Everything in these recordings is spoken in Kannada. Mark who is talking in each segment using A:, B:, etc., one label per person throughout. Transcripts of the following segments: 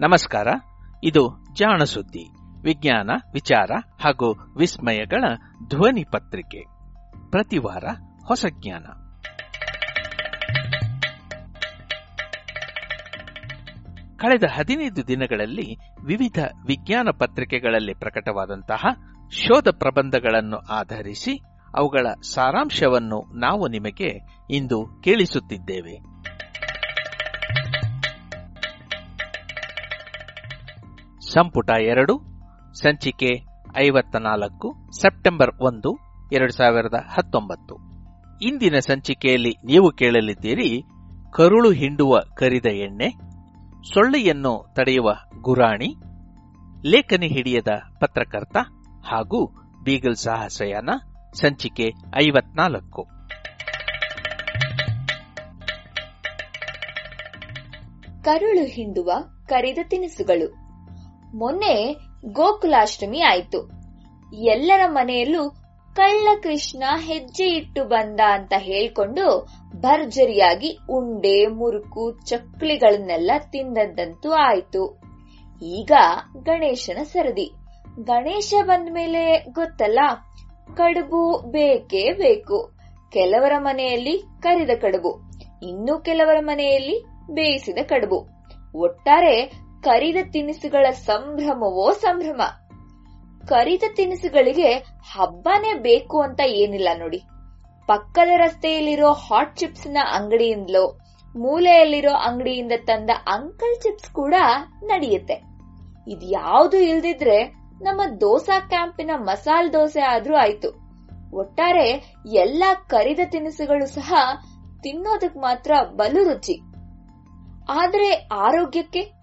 A: ನಮಸ್ಕಾರ. ಇದು ಜಾಣ ಸುದ್ದಿ ವಿಜ್ಞಾನ, ವಿಚಾರ ಹಾಗೂ ವಿಸ್ಮಯಗಳ ಧ್ವನಿ ಪತ್ರಿಕೆ. ಪ್ರತಿ ವಾರ ಹೊಸ ಜ್ಞಾನ. ಕಳೆದ ಹದಿನೈದು ದಿನಗಳಲ್ಲಿ ವಿವಿಧ ವಿಜ್ಞಾನ ಪತ್ರಿಕೆಗಳಲ್ಲಿ ಪ್ರಕಟವಾದಂತಹ ಶೋಧ ಪ್ರಬಂಧಗಳನ್ನು ಆಧರಿಸಿ ಅವುಗಳ ಸಾರಾಂಶವನ್ನು ನಾವು ನಿಮಗೆ ಇಂದು ಕೇಳಿಸುತ್ತಿದ್ದೇವೆ. ಸಂಪುಟ ಎರಡು, ಸಂಚಿಕೆ ಐವತ್ತ ನಾಲ್ಕು ಸೆಪ್ಟೆಂಬರ್ ಒಂದು, ಎರಡು ಸಾವಿರದ ಹತ್ತೊಂಬತ್ತು. ಇಂದಿನ ಸಂಚಿಕೆಯಲ್ಲಿ ನೀವು ಕೇಳಲಿದ್ದೀರಿ, ಕರುಳು ಹಿಂಡುವ ಕರಿದ ಎಣ್ಣೆ, ಸೊಳ್ಳೆಯನ್ನು ತಡೆಯುವ ಗುರಾಣಿ, ಲೇಖನಿ ಹಿಡಿಯದ ಪತ್ರಕರ್ತ ಹಾಗೂ ಬೀಗಲ್ ಸಾಹಸಯಾನ, ಸಂಚಿಕೆ ಐವತ್ನಾಲ್ಕು.
B: ಕರುಳು ಹಿಂಡುವ ಕರಿದ ತಿನಿಸುಗಳು. ಮೊನ್ನೆ ಗೋಕುಲಾಷ್ಟಮಿ ಆಯ್ತು. ಎಲ್ಲರ ಮನೆಯಲ್ಲೂ ಕಳ್ಳ ಕೃಷ್ಣ ಹೆಜ್ಜೆ ಇಟ್ಟು ಬಂದ ಅಂತ ಹೇಳ್ಕೊಂಡು ಭರ್ಜರಿಯಾಗಿ ಉಂಡೆ, ಮುರುಕು, ಚಕ್ಲಿಗಳನ್ನೆಲ್ಲ ತಿಂದದ್ದಂತೂ ಆಯ್ತು. ಈಗ ಗಣೇಶನ ಸರದಿ. ಗಣೇಶ ಬಂದ್ಮೇಲೆ ಗೊತ್ತಲ್ಲ, ಕಡುಬು ಬೇಕೇ ಬೇಕು. ಕೆಲವರ ಮನೆಯಲ್ಲಿ ಕರಿದ ಕಡುಬು, ಇನ್ನು ಕೆಲವರ ಮನೆಯಲ್ಲಿ ಬೇಯಿಸಿದ ಕಡುಬು. ಒಟ್ಟಾರೆ ಕರಿದ ತಿನಿಸುಗಳ ಸಂಭ್ರಮವೋ ಸಂಭ್ರಮ? ಕರಿದ ತಿನಿಸುಗಳಿಗೆ ಹಬ್ಬನೇ ಬೇಕು ಅಂತ ಏನಿಲ್ಲ ನೋಡಿ. ಪಕ್ಕದ ರಸ್ತೆಯಲ್ಲಿರೋ ಹಾಟ್ ಚಿಪ್ಸ್ನ ಅಂಗಡಿಯಿಂದಲೋ, ಮೂಲೆಯಲ್ಲಿರೋ ಅಂಗಡಿಯಿಂದ ತಂದ ಅಂಕಲ್ ಚಿಪ್ಸ್ ಕೂಡ ನಡೆಯುತ್ತೆ. ಇದ್ಯಾವುದು ಇಲ್ದಿದ್ರೆ ನಮ್ಮ ದೋಸಾ ಕ್ಯಾಂಪಿನ ಮಸಾಲ್ ದೋಸೆ ಆದ್ರೂ ಆಯ್ತು. ಒಟ್ಟಾರೆ ಎಲ್ಲಾ ಕರಿದ ತಿನಿಸುಗಳು ಸಹ ತಿನ್ನೋದಕ್ ಮಾತ್ರ ಬಲು ರುಚಿ. ಆದ್ರೆ ಆರೋಗ್ಯಕ್ಕೆ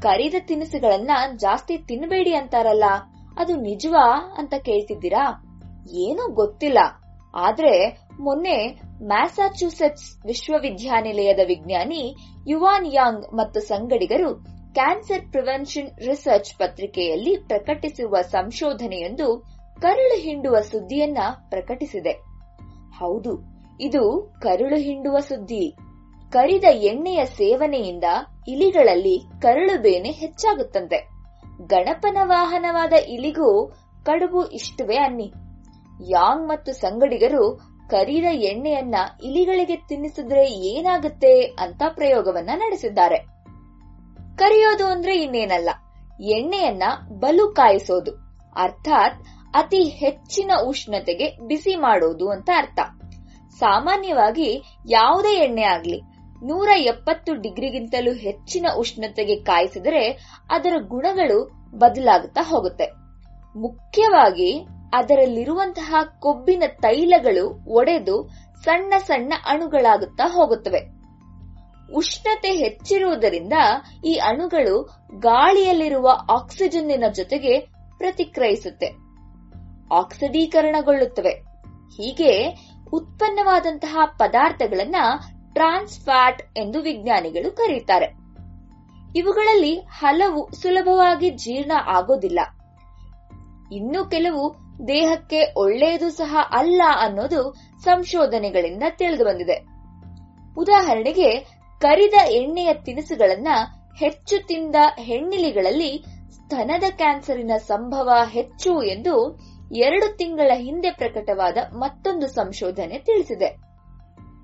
B: ಕರಿದ ತಿನಿಸುಗಳನ್ನ ಜಾಸ್ತಿ ತಿನ್ನಬೇಡಿ ಅಂತಾರಲ್ಲ, ಅದು ನಿಜವಾ ಅಂತ ಕೇಳ್ತಿದ್ದೀರಾ? ಏನೋ ಗೊತ್ತಿಲ್ಲ. ಆದ್ರೆ ಮೊನ್ನೆ ಮ್ಯಾಸಾಚ್ಯೂಸೆಟ್ಸ್ ವಿಶ್ವವಿದ್ಯಾನಿಲಯದ ವಿಜ್ಞಾನಿ ಯುವಾನ್ ಯಾಂಗ್ ಮತ್ತು ಸಂಗಡಿಗರು ಕ್ಯಾನ್ಸರ್ ಪ್ರಿವೆನ್ಷನ್ ರಿಸರ್ಚ್ ಪತ್ರಿಕೆಯಲ್ಲಿ ಪ್ರಕಟಿಸುವ ಸಂಶೋಧನೆಯೊಂದು ಕರುಳು ಹಿಂಡುವ ಸುದ್ದಿಯನ್ನ ಪ್ರಕಟಿಸಿದೆ. ಹೌದು, ಇದು ಕರುಳು ಹಿಂಡುವ ಸುದ್ದಿ. ಕರಿದ ಎಣ್ಣೆಯ ಸೇವನೆಯಿಂದ ಇಲಿಗಳಲ್ಲಿ ಕರಳು ಬೇನೆ ಹೆಚ್ಚಾಗುತ್ತಂತೆ. ಗಣಪನ ವಾಹನವಾದ ಇಲಿಗೂ ಕಡುಬು ಇಷ್ಟವೇ ಅನ್ನಿ. ಯಾಂಗ್ ಮತ್ತು ಸಂಗಡಿಗರು ಕರಿದ ಎಣ್ಣೆಯನ್ನ ಇಲಿಗಳಿಗೆ ತಿನ್ನಿಸಿದ್ರೆ ಏನಾಗುತ್ತೆ ಅಂತ ಪ್ರಯೋಗವನ್ನ ನಡೆಸಿದ್ದಾರೆ. ಕರಿಯೋದು ಅಂದ್ರೆ ಇನ್ನೇನಲ್ಲ, ಎಣ್ಣೆಯನ್ನ ಬಲು ಕಾಯಿಸೋದು. ಅರ್ಥಾತ್ ಅತಿ ಹೆಚ್ಚಿನ ಉಷ್ಣತೆಗೆ ಬಿಸಿ ಮಾಡೋದು ಅಂತ ಅರ್ಥ. ಸಾಮಾನ್ಯವಾಗಿ ಯಾವುದೇ ಎಣ್ಣೆ ಆಗ್ಲಿ ನೂರ ಎಪ್ಪತ್ತು ಡಿಗ್ರಿಗಿಂತಲೂ ಹೆಚ್ಚಿನ ಉಷ್ಣತೆಗೆ ಕಾಯಿಸಿದರೆ ಅದರ ಗುಣಗಳು ಬದಲಾಗುತ್ತಾ ಹೋಗುತ್ತೆ. ಮುಖ್ಯವಾಗಿ ಅದರಲ್ಲಿರುವಂತಹ ಕೊಬ್ಬಿನ ತೈಲಗಳು ಒಡೆದು ಸಣ್ಣ ಸಣ್ಣ ಅಣುಗಳಾಗುತ್ತಾ ಹೋಗುತ್ತವೆ. ಉಷ್ಣತೆ ಹೆಚ್ಚಿರುವುದರಿಂದ ಈ ಅಣುಗಳು ಗಾಳಿಯಲ್ಲಿರುವ ಆಕ್ಸಿಜನ್ನಿನ ಜೊತೆಗೆ ಪ್ರತಿಕ್ರಿಯಿಸುತ್ತೆ. ಆಕ್ಸಿಡೀಕರಣಗೊಳ್ಳುತ್ತವೆ. ಹೀಗೆ ಉತ್ಪನ್ನವಾದಂತಹ ಪದಾರ್ಥಗಳನ್ನ ಟ್ರಾನ್ಸ್ ಫ್ಯಾಟ್ ಎಂದು ವಿಜ್ಞಾನಿಗಳು ಕರೆಯುತ್ತಾರೆ ಇವುಗಳಲ್ಲಿ ಹಲವು ಸುಲಭವಾಗಿ ಜೀರ್ಣ ಆಗೋದಿಲ್ಲ. ಇನ್ನು ಕೆಲವು ದೇಹಕ್ಕೆ ಒಳ್ಳೆಯದು ಸಹ ಅಲ್ಲ ಅನ್ನೋದು ಸಂಶೋಧನೆಗಳಿಂದ ತಿಳಿದು ಬಂದಿದೆ ಉದಾಹರಣೆಗೆ, ಕರಿದ ಎಣ್ಣೆಯ ತಿನಿಸುಗಳನ್ನ ಹೆಚ್ಚು ತಿಂದ ಹೆಣ್ಣಿಲಿಗಳಲ್ಲಿ ಸ್ತನದ ಕ್ಯಾನ್ಸರಿನ ಸಂಭವ ಹೆಚ್ಚು ಎಂದು ಎರಡು ತಿಂಗಳ ಹಿಂದೆ ಪ್ರಕಟವಾದ ಮತ್ತೊಂದು ಸಂಶೋಧನೆ ತಿಳಿಸಿದೆ.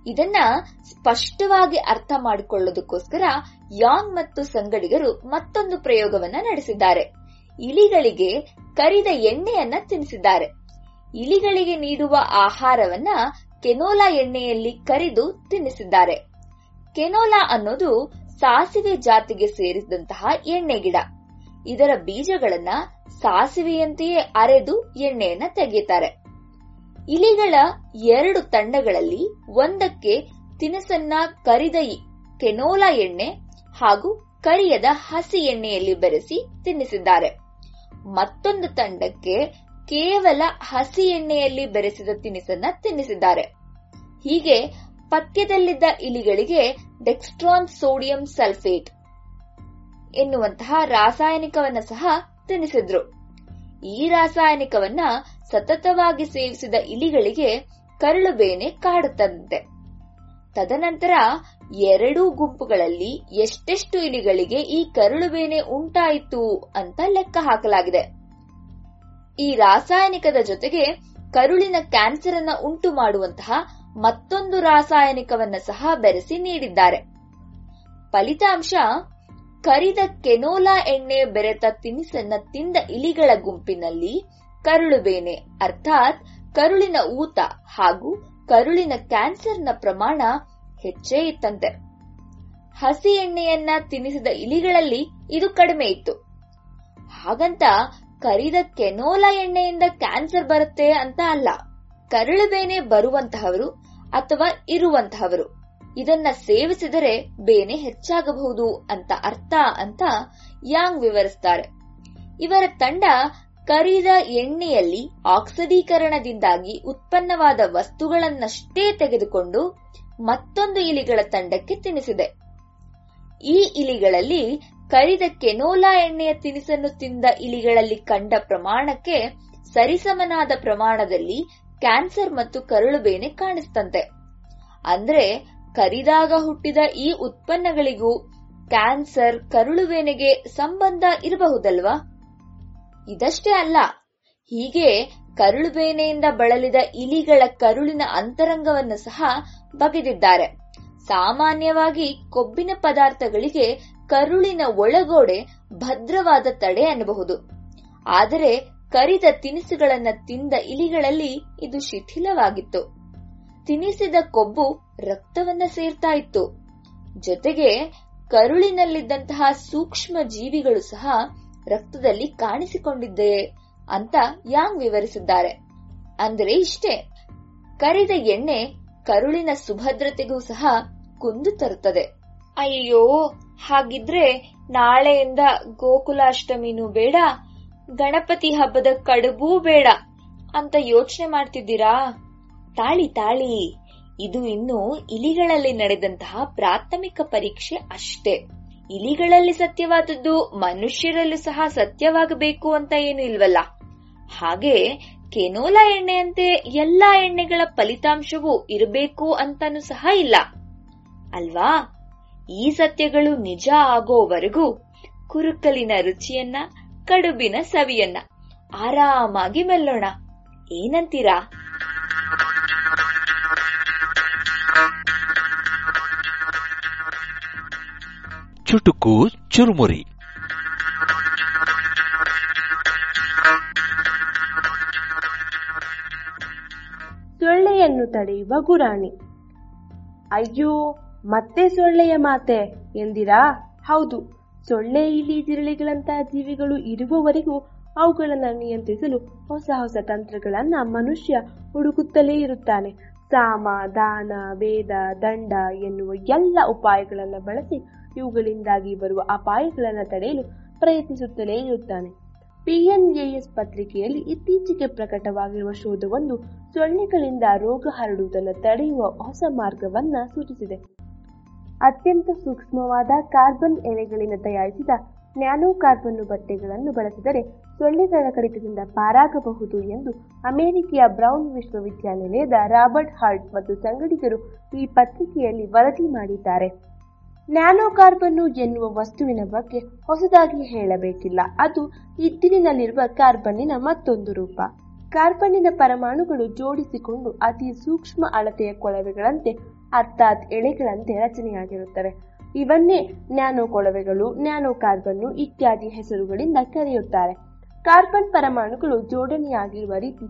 B: ಇದನ್ನ ಸ್ಪಷ್ಟವಾಗಿ ಅರ್ಥ ಮಾಡಿಕೊಳ್ಳೋದಕ್ಕೋಸ್ಕರ ಯಾಂಗ್ ಮತ್ತು ಸಂಗಡಿಗರು ಮತ್ತೊಂದು ಪ್ರಯೋಗವನ್ನ ನಡೆಸಿದ್ದಾರೆ. ಇಲಿಗಳಿಗೆ ಕರಿದ ಎಣ್ಣೆಯನ್ನ ತಿನ್ನಿಸಿದ್ದಾರೆ. ಇಲಿಗಳಿಗೆ ನೀಡುವ ಆಹಾರವನ್ನ ಕೆನೋಲಾ ಎಣ್ಣೆಯಲ್ಲಿ ಕರಿದು ತಿನ್ನಿಸಿದ್ದಾರೆ. ಕೆನೋಲಾ ಅನ್ನೋದು ಸಾಸಿವೆ ಜಾತಿಗೆ ಸೇರಿದಂತಹ ಎಣ್ಣೆ ಗಿಡ. ಇದರ ಬೀಜಗಳನ್ನ ಸಾಸಿವೆಯಂತೆಯೇ ಅರೆದು ಎಣ್ಣೆಯನ್ನ ತೆಗೆಯುತ್ತಾರೆ. ಇಲಿಗಳ ಎರಡು ತಂಡಗಳಲ್ಲಿ ಒಂದಕ್ಕೆ ತಿನಸನ್ನ ಕರಿದ ಕೆನೋಲಾ ಎಣ್ಣೆ ಹಾಗೂ ಕರಿಯದ ಹಸಿ ಎಣ್ಣೆಯಲ್ಲಿ ಬೆರೆಸಿ ತಿನ್ನಿಸಿದ್ದಾರೆ. ಮತ್ತೊಂದು ತಂಡಕ್ಕೆ ಕೇವಲ ಹಸಿ ಎಣ್ಣೆಯಲ್ಲಿ ಬೆರೆಸಿದ ತಿನಿಸನ್ನ ತಿನ್ನಿಸಿದ್ದಾರೆ. ಹೀಗೆ ಪಥ್ಯದಲ್ಲಿದ್ದ ಇಲಿಗಳಿಗೆ ಡೆಕ್ಸ್ಟ್ರಾನ್ ಸೋಡಿಯಂ ಸಲ್ಫೇಟ್ ಎನ್ನುವಂತಹ ರಾಸಾಯನಿಕವನ್ನ ಸಹ ತಿನ್ನಿಸಿದ್ರು. ಈ ರಾಸಾಯನಿಕವನ್ನ ಸತತವಾಗಿ ಸೇವಿಸಿದ ಇಲಿಗಳಿಗೆ ಕರಳು ಬೇನೆ ಕಾಡುತ್ತಂತೆ ತದನಂತರ ಎರಡೂ ಗುಂಪುಗಳಲ್ಲಿ ಎಷ್ಟೆಷ್ಟು ಇಲಿಗಳಿಗೆ ಈ ಕರುಳುಬೇನೆ ಉಂಟಾಯಿತು ಅಂತ ಲೆಕ್ಕ ಹಾಕಲಾಗಿದೆ. ಈ ರಾಸಾಯನಿಕದ ಜೊತೆಗೆ ಕರುಳಿನ ಕ್ಯಾನ್ಸರ್ ಅನ್ನ ಉಂಟು ಮಾಡುವಂತಹ ಮತ್ತೊಂದು ರಾಸಾಯನಿಕವನ್ನ ಸಹ ಬೆರೆಸಿ ನೀಡಿದ್ದಾರೆ. ಫಲಿತಾಂಶ, ಕರಿದ ಕೆನೋಲಾ ಎಣ್ಣೆ ಬೆರೆತ ತಿನಿಸನ್ನ ತಿಂದ ಇಲಿಗಳ ಗುಂಪಿನಲ್ಲಿ ಕರುಳುಬೇನೆ ಅರ್ಥಾತ್ ಕರುಳಿನ ಊತ ಹಾಗೂ ಕರುಳಿನ ಕ್ಯಾನ್ಸರ್ನ ಪ್ರಮಾಣ ಹೆಚ್ಚೇ ಇತ್ತಂತೆ. ಹಸಿ ಎಣ್ಣೆಯನ್ನ ತಿನ್ನಿಸಿದ ಇಲಿಗಳಲ್ಲಿ ಇದು ಕಡಿಮೆ ಇತ್ತು. ಹಾಗಂತ ಕರಿದ ಕೆನೋಲಾ ಎಣ್ಣೆಯಿಂದ ಕ್ಯಾನ್ಸರ್ ಬರುತ್ತೆ ಅಂತ ಅಲ್ಲ. ಕರುಳುಬೇನೆ ಬರುವಂತಹವರು ಅಥವಾ ಇರುವಂತಹವರು. ಇದನ್ನ ಸೇವಿಸಿದರೆ ಬೇನೆ ಹೆಚ್ಚಾಗಬಹುದು ಅಂತ ಅರ್ಥ ಅಂತ ಯಾಂಗ್ ವಿವರಿಸ್ತಾರೆ. ಇವರ ತಂಡ ಕರಿದ ಎಣ್ಣೆಯಲ್ಲಿ ಆಕ್ಸಿಡೀಕರಣದಿಂದಾಗಿ ಉತ್ಪನ್ನವಾದ ವಸ್ತುಗಳನ್ನಷ್ಟೇ ತೆಗೆದುಕೊಂಡು ಮತ್ತೊಂದು ಇಲಿಗಳ ತಂಡಕ್ಕೆ ತಿನ್ನಿಸಿದೆ ಈ ಇಲಿಗಳಲ್ಲಿ ಕರಿದ ಕೆನೋಲಾ ಎಣ್ಣೆಯ ತಿನಿಸನ್ನು ತಿಂದ ಇಲಿಗಳಲ್ಲಿ ಕಂಡ ಪ್ರಮಾಣಕ್ಕೆ ಸರಿಸಮನಾದ ಪ್ರಮಾಣದಲ್ಲಿ ಕ್ಯಾನ್ಸರ್ ಮತ್ತು ಕರುಳುಬೇನೆ ಕಾಣಿಸ್ತಂತೆ. ಅಂದ್ರೆ ಕರಿದಾಗ ಹುಟ್ಟಿದ ಈ ಉತ್ಪನ್ನಗಳಿಗೂ ಕ್ಯಾನ್ಸರ್, ಕರುಳುಬೇನೆಗೆ ಸಂಬಂಧ ಇರಬಹುದಲ್ವಾ? ಇದಷ್ಟೇ ಅಲ್ಲ, ಹೀಗೆ ಕರುಳುಬೇನೆಯಿಂದ ಬಳಲಿದ ಇಲಿಗಳ ಕರುಳಿನ ಅಂತರಂಗವನ್ನು ಸಹ ಬಗೆದಿದ್ದಾರೆ. ಸಾಮಾನ್ಯವಾಗಿ ಕೊಬ್ಬಿನ ಪದಾರ್ಥಗಳಿಗೆ ಕರುಳಿನ ಒಳಗೋಡೆ ಭದ್ರವಾದ ತಡೆ ಅನ್ನಬಹುದು. ಆದರೆ ಕರಿದ ತಿನಿಸುಗಳನ್ನ ತಿಂದ ಇಲಿಗಳಲ್ಲಿ ಇದು ಶಿಥಿಲವಾಗಿತ್ತು. ತಿನಿಸಿದ ಕೊಬ್ಬು ರಕ್ತವನ್ನ ಸೇರ್ತಾ ಇತ್ತು. ಜೊತೆಗೆ ಕರುಳಿನಲ್ಲಿದ್ದಂತಹ ಸೂಕ್ಷ್ಮ ಜೀವಿಗಳು ಸಹ ರಕ್ತದಲ್ಲಿ ಕಾಣಿಸಿಕೊಂಡಿದ್ದೆ ಅಂತ ಯಾಂಗ್ ವಿವರಿಸಿದ್ದಾರೆ? ಅಂದರೆ ಇಷ್ಟೇ. ಕರಿದ ಎಣ್ಣೆ ಕರುಳಿನ ಸುಭದ್ರತೆಗೂ ಸಹ ಕುಂದು ತರುತ್ತದೆ. ಅಯ್ಯೋ ಹಾಗಿದ್ರೆ ನಾಳೆಯಿಂದ ಗೋಕುಲಾಷ್ಟಮಿನೂ ಬೇಡ, ಗಣಪತಿ ಹಬ್ಬದ ಕಡುಬೂ ಬೇಡ ಅಂತ ಯೋಚನೆ ಮಾಡ್ತಿದ್ದೀರಾ? ತಾಳಿ ತಾಳಿ. ಇದು ಇನ್ನು ಇಲಿಗಳಲ್ಲಿ ನಡೆದಂತಹ ಪ್ರಾಥಮಿಕ ಪರೀಕ್ಷೆ ಅಷ್ಟೇ. ಇಲಿಗಳಲ್ಲಿ ಸತ್ಯವಾದದ್ದು, ಮನುಷ್ಯರಲ್ಲೂ ಸಹ ಸತ್ಯವಾಗಬೇಕು ಅಂತ ಏನು ಇಲ್ವಲ್ಲ. ಹಾಗೆ ಕೆನೋಲಾ ಎಣ್ಣೆಯಂತೆ ಎಲ್ಲಾ ಎಣ್ಣೆಗಳ ಫಲಿತಾಂಶವೂ ಇರಬೇಕು ಅಂತಾನು ಸಹ ಇಲ್ಲ. ಅಲ್ವಾ? ಈ ಸತ್ಯಗಳು ನಿಜ ಆಗೋವರೆಗೂ ಕುರುಕಲಿನ ರುಚಿಯನ್ನ, ಕಡುಬಿನ ಸವಿಯನ್ನ ಆರಾಮಾಗಿ ಮೆಲ್ಲೋಣ. ಏನಂತೀರಾ?
A: ಚುಟುಕು ಚುರುಮುರಿ.
C: ಸೊಳ್ಳೆಯನ್ನು ತಡೆಯುವ ಗುರಾಣಿ. ಅಯ್ಯೋ, ಮತ್ತೆ ಸೊಳ್ಳೆಯ ಮಾತೆ ಎಂದಿರಾ? ಹೌದು, ಸೊಳ್ಳೆ ಇಲಿ ಜಿರಳೆಗಳಂತಹ ಜೀವಿಗಳು ಇರುವವರೆಗೂ ಅವುಗಳನ್ನು ನಿಯಂತ್ರಿಸಲು ಹೊಸ ಹೊಸ ತಂತ್ರಗಳನ್ನ ಮನುಷ್ಯ ಹುಡುಕುತ್ತಲೇ ಇರುತ್ತಾನೆ. ಸಾಮ, ದಾನ ವೇದ ದಂಡ ಎನ್ನುವ ಎಲ್ಲ ಉಪಾಯಗಳನ್ನು ಬಳಸಿ ಇವುಗಳಿಂದಾಗಿ ಬರುವ ಅಪಾಯಗಳನ್ನು ತಡೆಯಲು ಪ್ರಯತ್ನಿಸುತ್ತಲೇ ಇರುತ್ತಾನೆ. ಪಿಎನ್ಎಎಸ್ ಪತ್ರಿಕೆಯಲ್ಲಿ ಇತ್ತೀಚೆಗೆ ಪ್ರಕಟವಾಗಿರುವ ಶೋಧವೊಂದು ಸೊಳ್ಳೆಗಳಿಂದ ರೋಗ ಹರಡುವುದನ್ನು ತಡೆಯುವ ಹೊಸ ಮಾರ್ಗವನ್ನ ಸೂಚಿಸಿದೆ. ಅತ್ಯಂತ ಸೂಕ್ಷ್ಮವಾದ ಕಾರ್ಬನ್ ಎಲೆಗಳಿಂದ ತಯಾರಿಸಿದ ನ್ಯಾನೋ ಕಾರ್ಬನ್ ಬಟ್ಟೆಗಳನ್ನು ಬಳಸಿದರೆ ಸೊಳ್ಳೆಗಳ ಕಡಿತದಿಂದ ಪಾರಾಗಬಹುದು ಎಂದು ಅಮೆರಿಕೆಯ ಬ್ರೌನ್ ವಿಶ್ವವಿದ್ಯಾನಿಲಯದ ರಾಬರ್ಟ್ ಹಾರ್ಟ್ ಮತ್ತು ಸಂಗಡಿಗರು ಈ ಪತ್ರಿಕೆಯಲ್ಲಿ ವರದಿ ಮಾಡಿದ್ದಾರೆ. ನ್ಯಾನೋ ಕಾರ್ಬನ್ನು ಎನ್ನುವ ವಸ್ತುವಿನ ಬಗ್ಗೆ ಹೊಸದಾಗಿ ಹೇಳಬೇಕಿಲ್ಲ. ಅದು ಇದ್ದಿಲಿನಲ್ಲಿರುವ ಕಾರ್ಬನ್ನಿನ ಮತ್ತೊಂದು ರೂಪ. ಕಾರ್ಬನ್ನಿನ ಪರಮಾಣುಗಳು ಜೋಡಿಸಿಕೊಂಡು ಅತಿ ಸೂಕ್ಷ್ಮ ಅಳತೆಯ ಕೊಳವೆಗಳಂತೆ, ಅರ್ಥಾತ್ ಎಳೆಗಳಂತೆ ರಚನೆಯಾಗಿರುತ್ತವೆ. ಇವನ್ನೇ ನ್ಯಾನೋ ಕೊಳವೆಗಳು ನ್ಯಾನೋ ಕಾರ್ಬನ್ನು ಇತ್ಯಾದಿ ಹೆಸರುಗಳಿಂದ ಕರೆಯುತ್ತಾರೆ. ಕಾರ್ಬನ್ ಪರಮಾಣುಗಳು ಜೋಡಣೆಯಾಗಿರುವ ರೀತಿ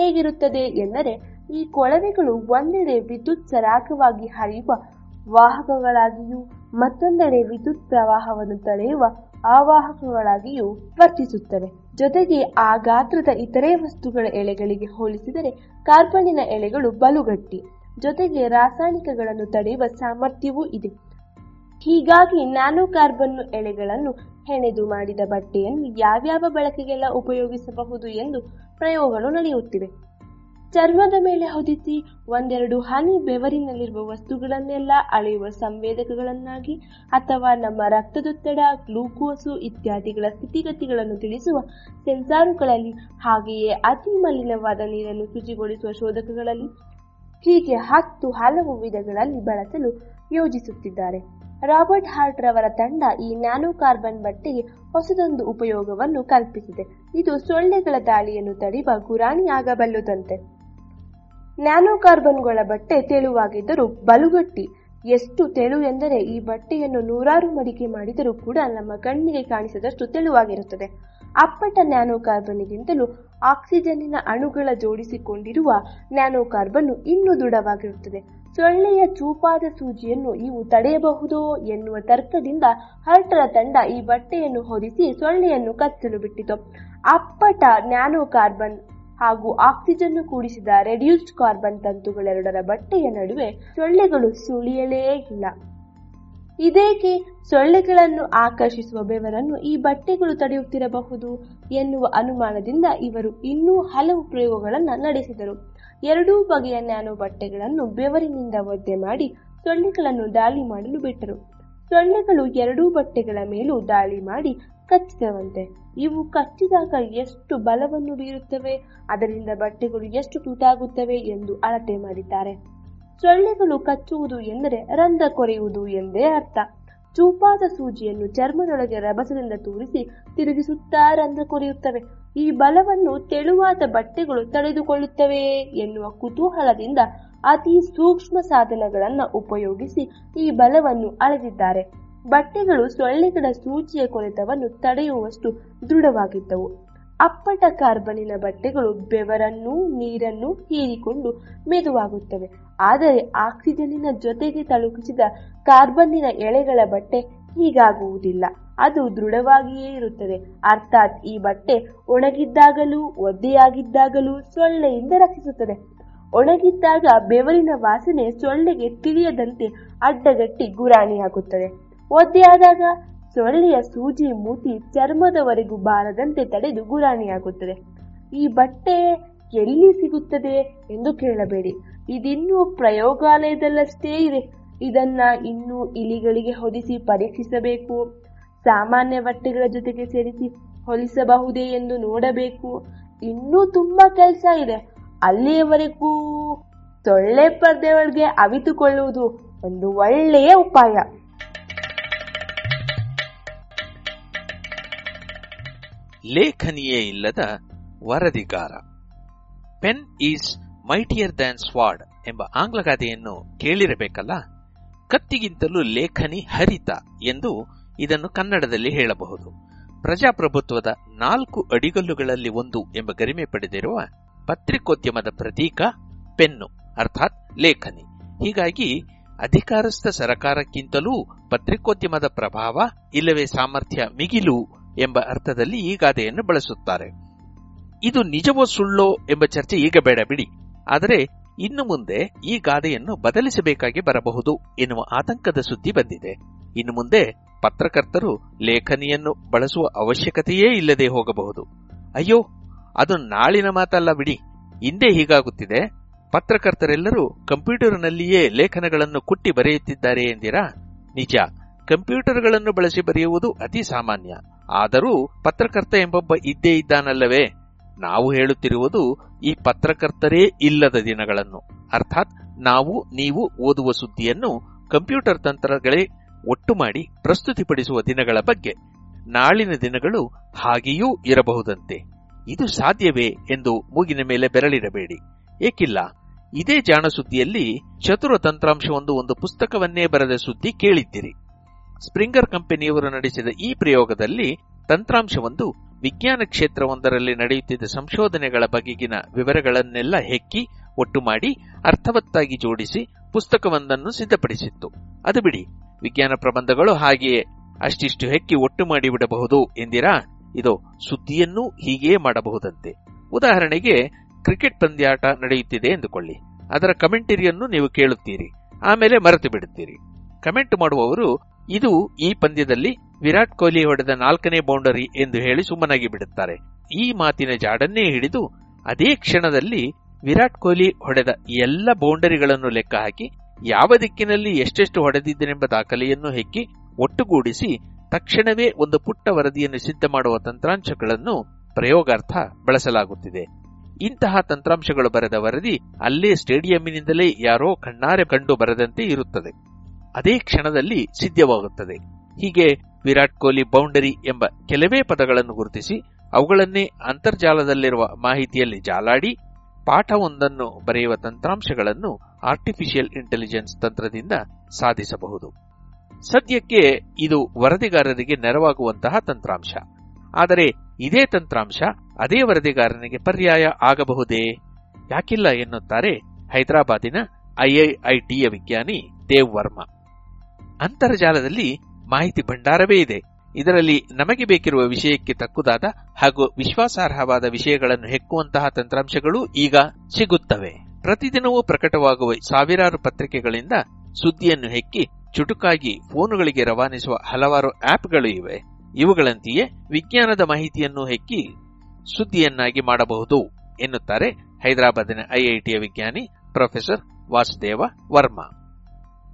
C: ಹೇಗಿರುತ್ತದೆ ಎಂದರೆ, ಈ ಕೊಳವೆಗಳು ಒಂದೆಡೆ ವಿದ್ಯುತ್ ಸರಾಗವಾಗಿ ಹರಿಯುವ ವಾಹಕಗಳಾಗಿಯೂ ಮತ್ತೊಂದೆಡೆ ವಿದ್ಯುತ್ ಪ್ರವಾಹವನ್ನು ತಡೆಯುವ ಆವಾಹಕಗಳಾಗಿಯೂ ವರ್ತಿಸುತ್ತವೆ. ಜೊತೆಗೆ ಆ ಗಾತ್ರದ ಇತರೆ ವಸ್ತುಗಳ ಎಳೆಗಳಿಗೆ ಹೋಲಿಸಿದರೆ ಕಾರ್ಬನ್ನಿನ ಎಳೆಗಳು ಬಲುಗಟ್ಟಿ. ಜೊತೆಗೆ ರಾಸಾಯನಿಕಗಳನ್ನು ತಡೆಯುವ ಸಾಮರ್ಥ್ಯವೂ ಇದೆ. ಹೀಗಾಗಿ ನ್ಯಾನೋ ಕಾರ್ಬನ್ ಎಳೆಗಳನ್ನು ಹೆಣೆದು ಮಾಡಿದ ಬಟ್ಟೆಯನ್ನು ಯಾವ್ಯಾವ ಬಳಕೆಗೆಲ್ಲ ಉಪಯೋಗಿಸಬಹುದು ಎಂದು ಪ್ರಯೋಗಗಳು ನಡೆಯುತ್ತಿವೆ. ಚರ್ಮದ ಮೇಲೆ ಹೊದಿಸಿ ಒಂದೆರಡು ಹನಿ ಬೆವರಿನಲ್ಲಿರುವ ವಸ್ತುಗಳನ್ನೆಲ್ಲ ಅಳೆಯುವ ಸಂವೇದಕಗಳನ್ನಾಗಿ ಅಥವಾ ನಮ್ಮ ರಕ್ತದೊತ್ತಡ, ಗ್ಲೂಕೋಸು ಇತ್ಯಾದಿಗಳ ಸ್ಥಿತಿಗತಿಗಳನ್ನು ತಿಳಿಸುವ ಸೆನ್ಸಾರುಗಳಲ್ಲಿ ಹಾಗೆಯೇ ಅತಿ ಮಲಿನವಾದ ನೀರನ್ನು ಶುಚಿಗೊಳಿಸುವ ಶೋಧಕಗಳಲ್ಲಿ ಹೀಗೆ ಹತ್ತು ಹಲವು ವಿಧಗಳಲ್ಲಿ ಬಳಸಲು ಯೋಜಿಸುತ್ತಿದ್ದಾರೆ. ರಾಬರ್ಟ್ ಹಾರ್ಟ್ ರವರ ತಂಡ ಈ ನ್ಯಾನೋ ಕಾರ್ಬನ್ ಬಟ್ಟೆಗೆ ಹೊಸದೊಂದು ಉಪಯೋಗವನ್ನು ಕಲ್ಪಿಸಿದೆ. ಇದು ಸೊಳ್ಳೆಗಳ ದಾಳಿಯನ್ನು ತಡೆಯುವ ಗುರಾಣಿ ಆಗಬಲ್ಲುದಂತೆ ನ್ಯಾನೋ ಕಾರ್ಬನ್ಗಳ ಬಟ್ಟೆ ತೆಳುವಾಗಿದ್ದರೂ ಬಲುಗಟ್ಟಿ. ಎಷ್ಟು ತೆಳು ಎಂದರೆ ಈ ಬಟ್ಟೆಯನ್ನು ನೂರಾರು ಮಡಿಕೆ ಮಾಡಿದರೂ ಕೂಡ ನಮ್ಮ ಕಣ್ಣಿಗೆ ಕಾಣಿಸದಷ್ಟು ತೆಳುವಾಗಿರುತ್ತದೆ. ಅಪ್ಪಟ ನ್ಯಾನೋ ಕಾರ್ಬನ್ಗಿಂತಲೂ ಆಕ್ಸಿಜನ್ನಿನ ಅಣುಗಳ ಜೋಡಿಸಿಕೊಂಡಿರುವ ನ್ಯಾನೋ ಕಾರ್ಬನ್ ಇನ್ನೂ ದೃಢವಾಗಿರುತ್ತದೆ. ಸೊಳ್ಳೆಯ ಚೂಪಾದ ಸೂಜಿಯನ್ನು ಇವು ತಡೆಯಬಹುದೋ ಎನ್ನುವ ತರ್ಕದಿಂದ ಹರ್ಟರ ತಂಡ ಈ ಬಟ್ಟೆಯನ್ನು ಹೊದಿಸಿ ಸೊಳ್ಳೆಯನ್ನು ಕಚ್ಚಲು ಬಿಟ್ಟಿತು. ಅಪ್ಪಟ ನ್ಯಾನೋ ಕಾರ್ಬನ್ ಹಾಗೂ ಆಕ್ಸಿಜನ್ ಕೂಡಿಸಿದ ರೆಡ್ಯೂಸ್ಡ್ ಕಾರ್ಬನ್ ತಂತುಗಳೆರಡರ ಬಟ್ಟೆಯ ನಡುವೆ ಸೊಳ್ಳೆಗಳು ಸುಳಿಯಲೇ ಇಲ್ಲ. ಇದೇಕೆ ಸೊಳ್ಳೆಗಳನ್ನು ಆಕರ್ಷಿಸುವ ಬೆವರನ್ನು ಈ ಬಟ್ಟೆಗಳು ತಡೆಯುತ್ತಿರಬಹುದು ಎನ್ನುವ ಅನುಮಾನದಿಂದ ಇವರು ಇನ್ನೂ ಹಲವು ಪ್ರಯೋಗಗಳನ್ನು ನಡೆಸಿದರು. ಎರಡೂ ಬಗೆಯ ನ್ಯಾನೋ ಬಟ್ಟೆಗಳನ್ನು ಬೆವರಿನಿಂದ ಒದ್ದೆ ಮಾಡಿ ಸೊಳ್ಳೆಗಳನ್ನು ದಾಳಿ ಮಾಡಲು ಬಿಟ್ಟರು. ಸೊಳ್ಳೆಗಳು ಎರಡೂ ಬಟ್ಟೆಗಳ ಮೇಲೂ ದಾಳಿ ಮಾಡಿ ಕಚ್ಚಿದವಂತೆ. ಇವು ಕಚ್ಚಿದಾಗ ಎಷ್ಟು ಬಲವನ್ನು ಬೀರುತ್ತವೆ, ಅದರಿಂದ ಬಟ್ಟೆಗಳು ಎಷ್ಟು ತುಟಾಗುತ್ತವೆ ಎಂದು ಅಳತೆ ಮಾಡಿದ್ದಾರೆ. ಸೊಳ್ಳೆಗಳು ಕಚ್ಚುವುದು ಎಂದರೆ ರಂಧ್ರ ಕೊರೆಯುವುದು ಎಂದೇ ಅರ್ಥ. ಚೂಪಾದ ಸೂಜಿಯನ್ನು ಚರ್ಮದೊಳಗೆ ರಭಸದಿಂದ ತೂರಿಸಿ ತಿರುಗಿಸುತ್ತಾ ರಂಧ್ರ ಕೊರೆಯುತ್ತವೆ. ಈ ಬಲವನ್ನು ತೆಳುವಾದ ಬಟ್ಟೆಗಳು ತಡೆದುಕೊಳ್ಳುತ್ತವೆ ಎನ್ನುವ ಕುತೂಹಲದಿಂದ ಅತಿ ಸೂಕ್ಷ್ಮ ಸಾಧನಗಳನ್ನು ಉಪಯೋಗಿಸಿ ಈ ಬಲವನ್ನು ಅಳೆದಿದ್ದಾರೆ. ಬಟ್ಟೆಗಳು ಸೊಳ್ಳೆಗಳ ಸೂಚಿಯ ಕೊರೆತವನ್ನು ತಡೆಯುವಷ್ಟು ದೃಢವಾಗಿದ್ದವು. ಅಪ್ಪಟ ಕಾರ್ಬನಿನ ಬಟ್ಟೆಗಳು ಬೆವರನ್ನು ನೀರನ್ನು ಹೀರಿಕೊಂಡು ಮೆದುವಾಗುತ್ತವೆ. ಆದರೆ ಆಕ್ಸಿಜನ್ನಿನ ಜೊತೆಗೆ ತಳುಕಿಸಿದ ಕಾರ್ಬನ್ನಿನ ಎಳೆಗಳ ಬಟ್ಟೆ ಹೀಗಾಗುವುದಿಲ್ಲ. ಅದು ದೃಢವಾಗಿಯೇ ಇರುತ್ತದೆ. ಅರ್ಥಾತ್ ಈ ಬಟ್ಟೆ ಒಣಗಿದ್ದಾಗಲೂ, ಒದ್ದೆಯಾಗಿದ್ದಾಗಲೂ ಸೊಳ್ಳೆಯಿಂದ ರಕ್ಷಿಸುತ್ತದೆ. ಒಣಗಿದ್ದಾಗ ಬೆವರಿನ ವಾಸನೆ ಸೊಳ್ಳೆಗೆ ತಿಳಿಯದಂತೆ ಅಡ್ಡಗಟ್ಟಿ ಗುರಾಣಿಯಾಗುತ್ತದೆ. ಒದ್ದೆಯಾದಾಗ ಸೊಳ್ಳೆಯ ಸೂಜಿ ಮೂತಿ ಚರ್ಮದವರೆಗೂ ಬಾರದಂತೆ ತಡೆದು ಗುರಾಣಿಯಾಗುತ್ತದೆ. ಈ ಬಟ್ಟೆ ಎಲ್ಲಿ ಸಿಗುತ್ತದೆ ಎಂದು ಕೇಳಬೇಡಿ. ಇದಿನ್ನೂ ಪ್ರಯೋಗಾಲಯದಲ್ಲಷ್ಟೇ ಇದೆ. ಇದನ್ನ ಇನ್ನೂ ಇಲಿಗಳಿಗೆ ಹೊದಿಸಿ ಪರೀಕ್ಷಿಸಬೇಕು. ಸಾಮಾನ್ಯ ಬಟ್ಟೆಗಳ ಜೊತೆಗೆ ಸೇರಿಸಿ ಹೊಲಿಸಬಹುದೇ ಎಂದು ನೋಡಬೇಕು. ಇನ್ನೂ ತುಂಬಾ ಕೆಲಸ ಇದೆ. ಅಲ್ಲಿಯವರೆಗೂ ಸೊಳ್ಳೆ ಪರ್ದೆ ಒಳಗೆ ಅವಿತುಕೊಳ್ಳುವುದು ಒಂದು ಒಳ್ಳೆಯ ಉಪಾಯ.
A: ಲೇಖನಿಯೇ ಇಲ್ಲದ ವರದಿಗಾರ. Pen is mightier than sword ಎಂಬ ಆಂಗ್ಲಗಾದೆಯನ್ನು ಕೇಳಿರಬೇಕಲ್ಲ? ಕತ್ತಿಗಿಂತಲೂ ಲೇಖನಿ ಹರಿತ ಎಂದು ಇದನ್ನು ಕನ್ನಡದಲ್ಲಿ ಹೇಳಬಹುದು. ಪ್ರಜಾಪ್ರಭುತ್ವದ ನಾಲ್ಕು ಅಡಿಗಲ್ಲುಗಳಲ್ಲಿ ಒಂದು ಎಂಬ ಗರಿಮೆ ಪಡೆದಿರುವ ಪತ್ರಿಕೋದ್ಯಮದ ಪ್ರತೀಕ ಪೆನ್ನು, ಅರ್ಥಾತ್ ಲೇಖನಿ. ಹೀಗಾಗಿ ಅಧಿಕಾರಸ್ಥ ಸರಕಾರಕ್ಕಿಂತಲೂ ಪತ್ರಿಕೋದ್ಯಮದ ಪ್ರಭಾವ ಇಲ್ಲವೇ ಸಾಮರ್ಥ್ಯ ಮಿಗಿಲು ಎಂಬ ಅರ್ಥದಲ್ಲಿ ಈ ಗಾದೆಯನ್ನು ಬಳಸುತ್ತಾರೆ. ಇದು ನಿಜವೋ ಸುಳ್ಳೋ ಎಂಬ ಚರ್ಚೆ ಈಗ ಬೇಡ ಬಿಡಿ. ಆದರೆ ಇನ್ನು ಮುಂದೆ ಈ ಗಾದೆಯನ್ನು ಬದಲಿಸಬೇಕಾಗಿ ಬರಬಹುದು ಎನ್ನುವ ಆತಂಕದ ಸುದ್ದಿ ಬಂದಿದೆ. ಇನ್ನು ಮುಂದೆ ಪತ್ರಕರ್ತರು ಲೇಖನಿಯನ್ನು ಬಳಸುವ ಅವಶ್ಯಕತೆಯೇ ಇಲ್ಲದೆ ಹೋಗಬಹುದು. ಅಯ್ಯೋ, ಅದು ನಾಳಿನ ಮಾತಲ್ಲ ಬಿಡಿ. ಹಿಂದೆ ಹೀಗಾಗುತ್ತಿದೆ. ಪತ್ರಕರ್ತರೆಲ್ಲರೂ ಕಂಪ್ಯೂಟರ್ನಲ್ಲಿಯೇ ಲೇಖನಗಳನ್ನು ಕುಟ್ಟಿ ಬರೆಯುತ್ತಿದ್ದಾರೆ ಎಂದಿರಾ? ನಿಜ, ಕಂಪ್ಯೂಟರ್ಗಳನ್ನು ಬಳಸಿ ಬರೆಯುವುದು ಅತಿ ಸಾಮಾನ್ಯ. ಆದರೂ ಪತ್ರಕರ್ತ ಎಂಬೊಬ್ಬ ಇದ್ದೇ ಇದ್ದಾನಲ್ಲವೇ? ನಾವು ಹೇಳುತ್ತಿರುವುದು ಈ ಪತ್ರಕರ್ತರೇ ಇಲ್ಲದ ದಿನಗಳನ್ನು. ಅರ್ಥಾತ್ ನಾವು, ನೀವು ಓದುವ ಸುದ್ದಿಯನ್ನು ಕಂಪ್ಯೂಟರ್ ತಂತ್ರಗಳೇ ಒಟ್ಟು ಮಾಡಿ ಪ್ರಸ್ತುತಿಪಡಿಸುವ ದಿನಗಳ ಬಗ್ಗೆ. ನಾಳಿನ ದಿನಗಳು ಹಾಗೆಯೂ ಇರಬಹುದಂತೆ. ಇದು ಸಾಧ್ಯವೇ ಎಂದು ಮೂಗಿನ ಮೇಲೆ ಬೆರಳಿರಬೇಡಿ. ಏಕಿಲ್ಲ, ಇದೇ ಜಾಣ ಸುದ್ದಿಯಲ್ಲಿ ಚತುರ ತಂತ್ರಾಂಶವೊಂದು ಒಂದು ಪುಸ್ತಕವನ್ನೇ ಬರೆದ ಸುದ್ದಿ ಕೇಳಿದ್ದಿರಿ. ಸ್ಪ್ರಿಂಗರ್ ಕಂಪನಿಯವರು ನಡೆಸಿದ ಈ ಪ್ರಯೋಗದಲ್ಲಿ ತಂತ್ರಾಂಶವೊಂದು, ವಿಜ್ಞಾನ ಕ್ಷೇತ್ರವೊಂದರಲ್ಲಿ ನಡೆಯುತ್ತಿದ್ದ ಸಂಶೋಧನೆಗಳ ಬಗೆಗಿನ ವಿವರಗಳನ್ನೆಲ್ಲ ಹೆಕ್ಕಿ, ಒಟ್ಟು ಮಾಡಿ, ಅರ್ಥವತ್ತಾಗಿ ಜೋಡಿಸಿ ಪುಸ್ತಕವೊಂದನ್ನು ಸಿದ್ಧಪಡಿಸಿತ್ತು. ಅದು ಬಿಡಿ, ವಿಜ್ಞಾನ ಪ್ರಬಂಧಗಳು ಹಾಗೆಯೇ ಅಷ್ಟಿಷ್ಟು ಹೆಕ್ಕಿ ಒಟ್ಟು ಮಾಡಿಬಿಡಬಹುದು ಎಂದಿರಾ? ಇದು ಸುದ್ದಿಯನ್ನೂ ಹೀಗೆಯೇ ಮಾಡಬಹುದಂತೆ. ಉದಾಹರಣೆಗೆ, ಕ್ರಿಕೆಟ್ ಪಂದ್ಯಾಟ ನಡೆಯುತ್ತಿದೆ ಎಂದುಕೊಳ್ಳಿ. ಅದರ ಕಮೆಂಟರಿಯನ್ನು ನೀವು ಕೇಳುತ್ತೀರಿ, ಆಮೇಲೆ ಮರೆತು ಬಿಡುತ್ತೀರಿ. ಕಮೆಂಟ್ ಮಾಡುವವರು ಇದು ಈ ಪಂದ್ಯದಲ್ಲಿ ವಿರಾಟ್ ಕೊಹ್ಲಿ ಹೊಡೆದ ನಾಲ್ಕನೇ ಬೌಂಡರಿ ಎಂದು ಹೇಳಿ ಸುಮ್ಮನಾಗಿ ಬಿಡುತ್ತಾರೆ. ಈ ಮಾತಿನ ಜಾಡನ್ನೇ ಹಿಡಿದು ಅದೇ ಕ್ಷಣದಲ್ಲಿ ವಿರಾಟ್ ಕೊಹ್ಲಿ ಹೊಡೆದ ಎಲ್ಲ ಬೌಂಡರಿಗಳನ್ನು ಲೆಕ್ಕ ಹಾಕಿ ಯಾವ ದಿಕ್ಕಿನಲ್ಲಿ ಎಷ್ಟೆಷ್ಟು ಹೊಡೆದಿದ್ದನೆಂಬ ದಾಖಲೆಯನ್ನು ಹೆಕ್ಕಿ ಒಟ್ಟುಗೂಡಿಸಿ ತಕ್ಷಣವೇ ಒಂದು ಪುಟ್ಟ ವರದಿಯನ್ನು ಸಿದ್ಧ ಮಾಡುವ ತಂತ್ರಾಂಶಗಳನ್ನು ಪ್ರಯೋಗಾರ್ಥ ಬಳಸಲಾಗುತ್ತಿದೆ. ಇಂತಹ ತಂತ್ರಾಂಶಗಳು ಬರೆದ ವರದಿ ಅಲ್ಲೇ ಸ್ಟೇಡಿಯಂನಿಂದಲೇ ಯಾರೋ ಕಣ್ಣಾರೆ ಕಂಡು ಬರದಂತೆ ಇರುತ್ತದೆ. ಅದೇ ಕ್ಷಣದಲ್ಲಿ ಸಿದ್ಧವಾಗುತ್ತದೆ. ಹೀಗೆ ವಿರಾಟ್ ಕೊಹ್ಲಿ ಬೌಂಡರಿ ಎಂಬ ಕೆಲವೇ ಪದಗಳನ್ನು ಗುರುತಿಸಿ, ಅವುಗಳನ್ನೇ ಅಂತರ್ಜಾಲದಲ್ಲಿರುವ ಮಾಹಿತಿಯಲ್ಲಿ ಜಾಲಾಡಿ, ಪಾಠವೊಂದನ್ನು ಬರೆಯುವ ತಂತ್ರಾಂಶಗಳನ್ನು ಆರ್ಟಿಫಿಷಿಯಲ್ ಇಂಟೆಲಿಜೆನ್ಸ್ ತಂತ್ರದಿಂದ ಸಾಧಿಸಬಹುದು. ಸದ್ಯಕ್ಕೆ ಇದು ವರದಿಗಾರರಿಗೆ ನೆರವಾಗುವಂತಹ ತಂತ್ರಾಂಶ. ಆದರೆ ಇದೇ ತಂತ್ರಾಂಶ ಅದೇ ವರದಿಗಾರನಿಗೆ ಪರ್ಯಾಯ ಆಗಬಹುದೇ? ಯಾಕಿಲ್ಲ ಎನ್ನುತ್ತಾರೆ ಹೈದರಾಬಾದಿನ ಐಐಐಟಿಯ ವಿಜ್ಞಾನಿ ದೇವ್ ವರ್ಮಾ. ಅಂತರ್ಜಾಲದಲ್ಲಿ ಮಾಹಿತಿ ಭಂಡಾರವೇ ಇದೆ. ಇದರಲ್ಲಿ ನಮಗೆ ಬೇಕಿರುವ ವಿಷಯಕ್ಕೆ ತಕ್ಕುದಾದ ಹಾಗೂ ವಿಶ್ವಾಸಾರ್ಹವಾದ ವಿಷಯಗಳನ್ನು ಹೆಕ್ಕುವಂತಹ ತಂತ್ರಾಂಶಗಳು ಈಗ ಸಿಗುತ್ತವೆ. ಪ್ರತಿದಿನವೂ ಪ್ರಕಟವಾಗುವ ಸಾವಿರಾರು ಪತ್ರಿಕೆಗಳಿಂದ ಸುದ್ದಿಯನ್ನು ಹೆಕ್ಕಿ ಚುಟುಕಾಗಿ ಫೋನುಗಳಿಗೆ ರವಾನಿಸುವ ಹಲವಾರು ಆಪ್ಗಳು ಇವೆ. ಇವುಗಳಂತೆಯೇ ವಿಜ್ಞಾನದ ಮಾಹಿತಿಯನ್ನು ಹೆಕ್ಕಿ ಸುದ್ದಿಯನ್ನಾಗಿ ಮಾಡಬಹುದು ಎನ್ನುತ್ತಾರೆ ಹೈದರಾಬಾದಿನ ಐಐಟಿಯ ವಿಜ್ಞಾನಿ ಪ್ರೊಫೆಸರ್ ವಾಸುದೇವ ವರ್ಮಾ.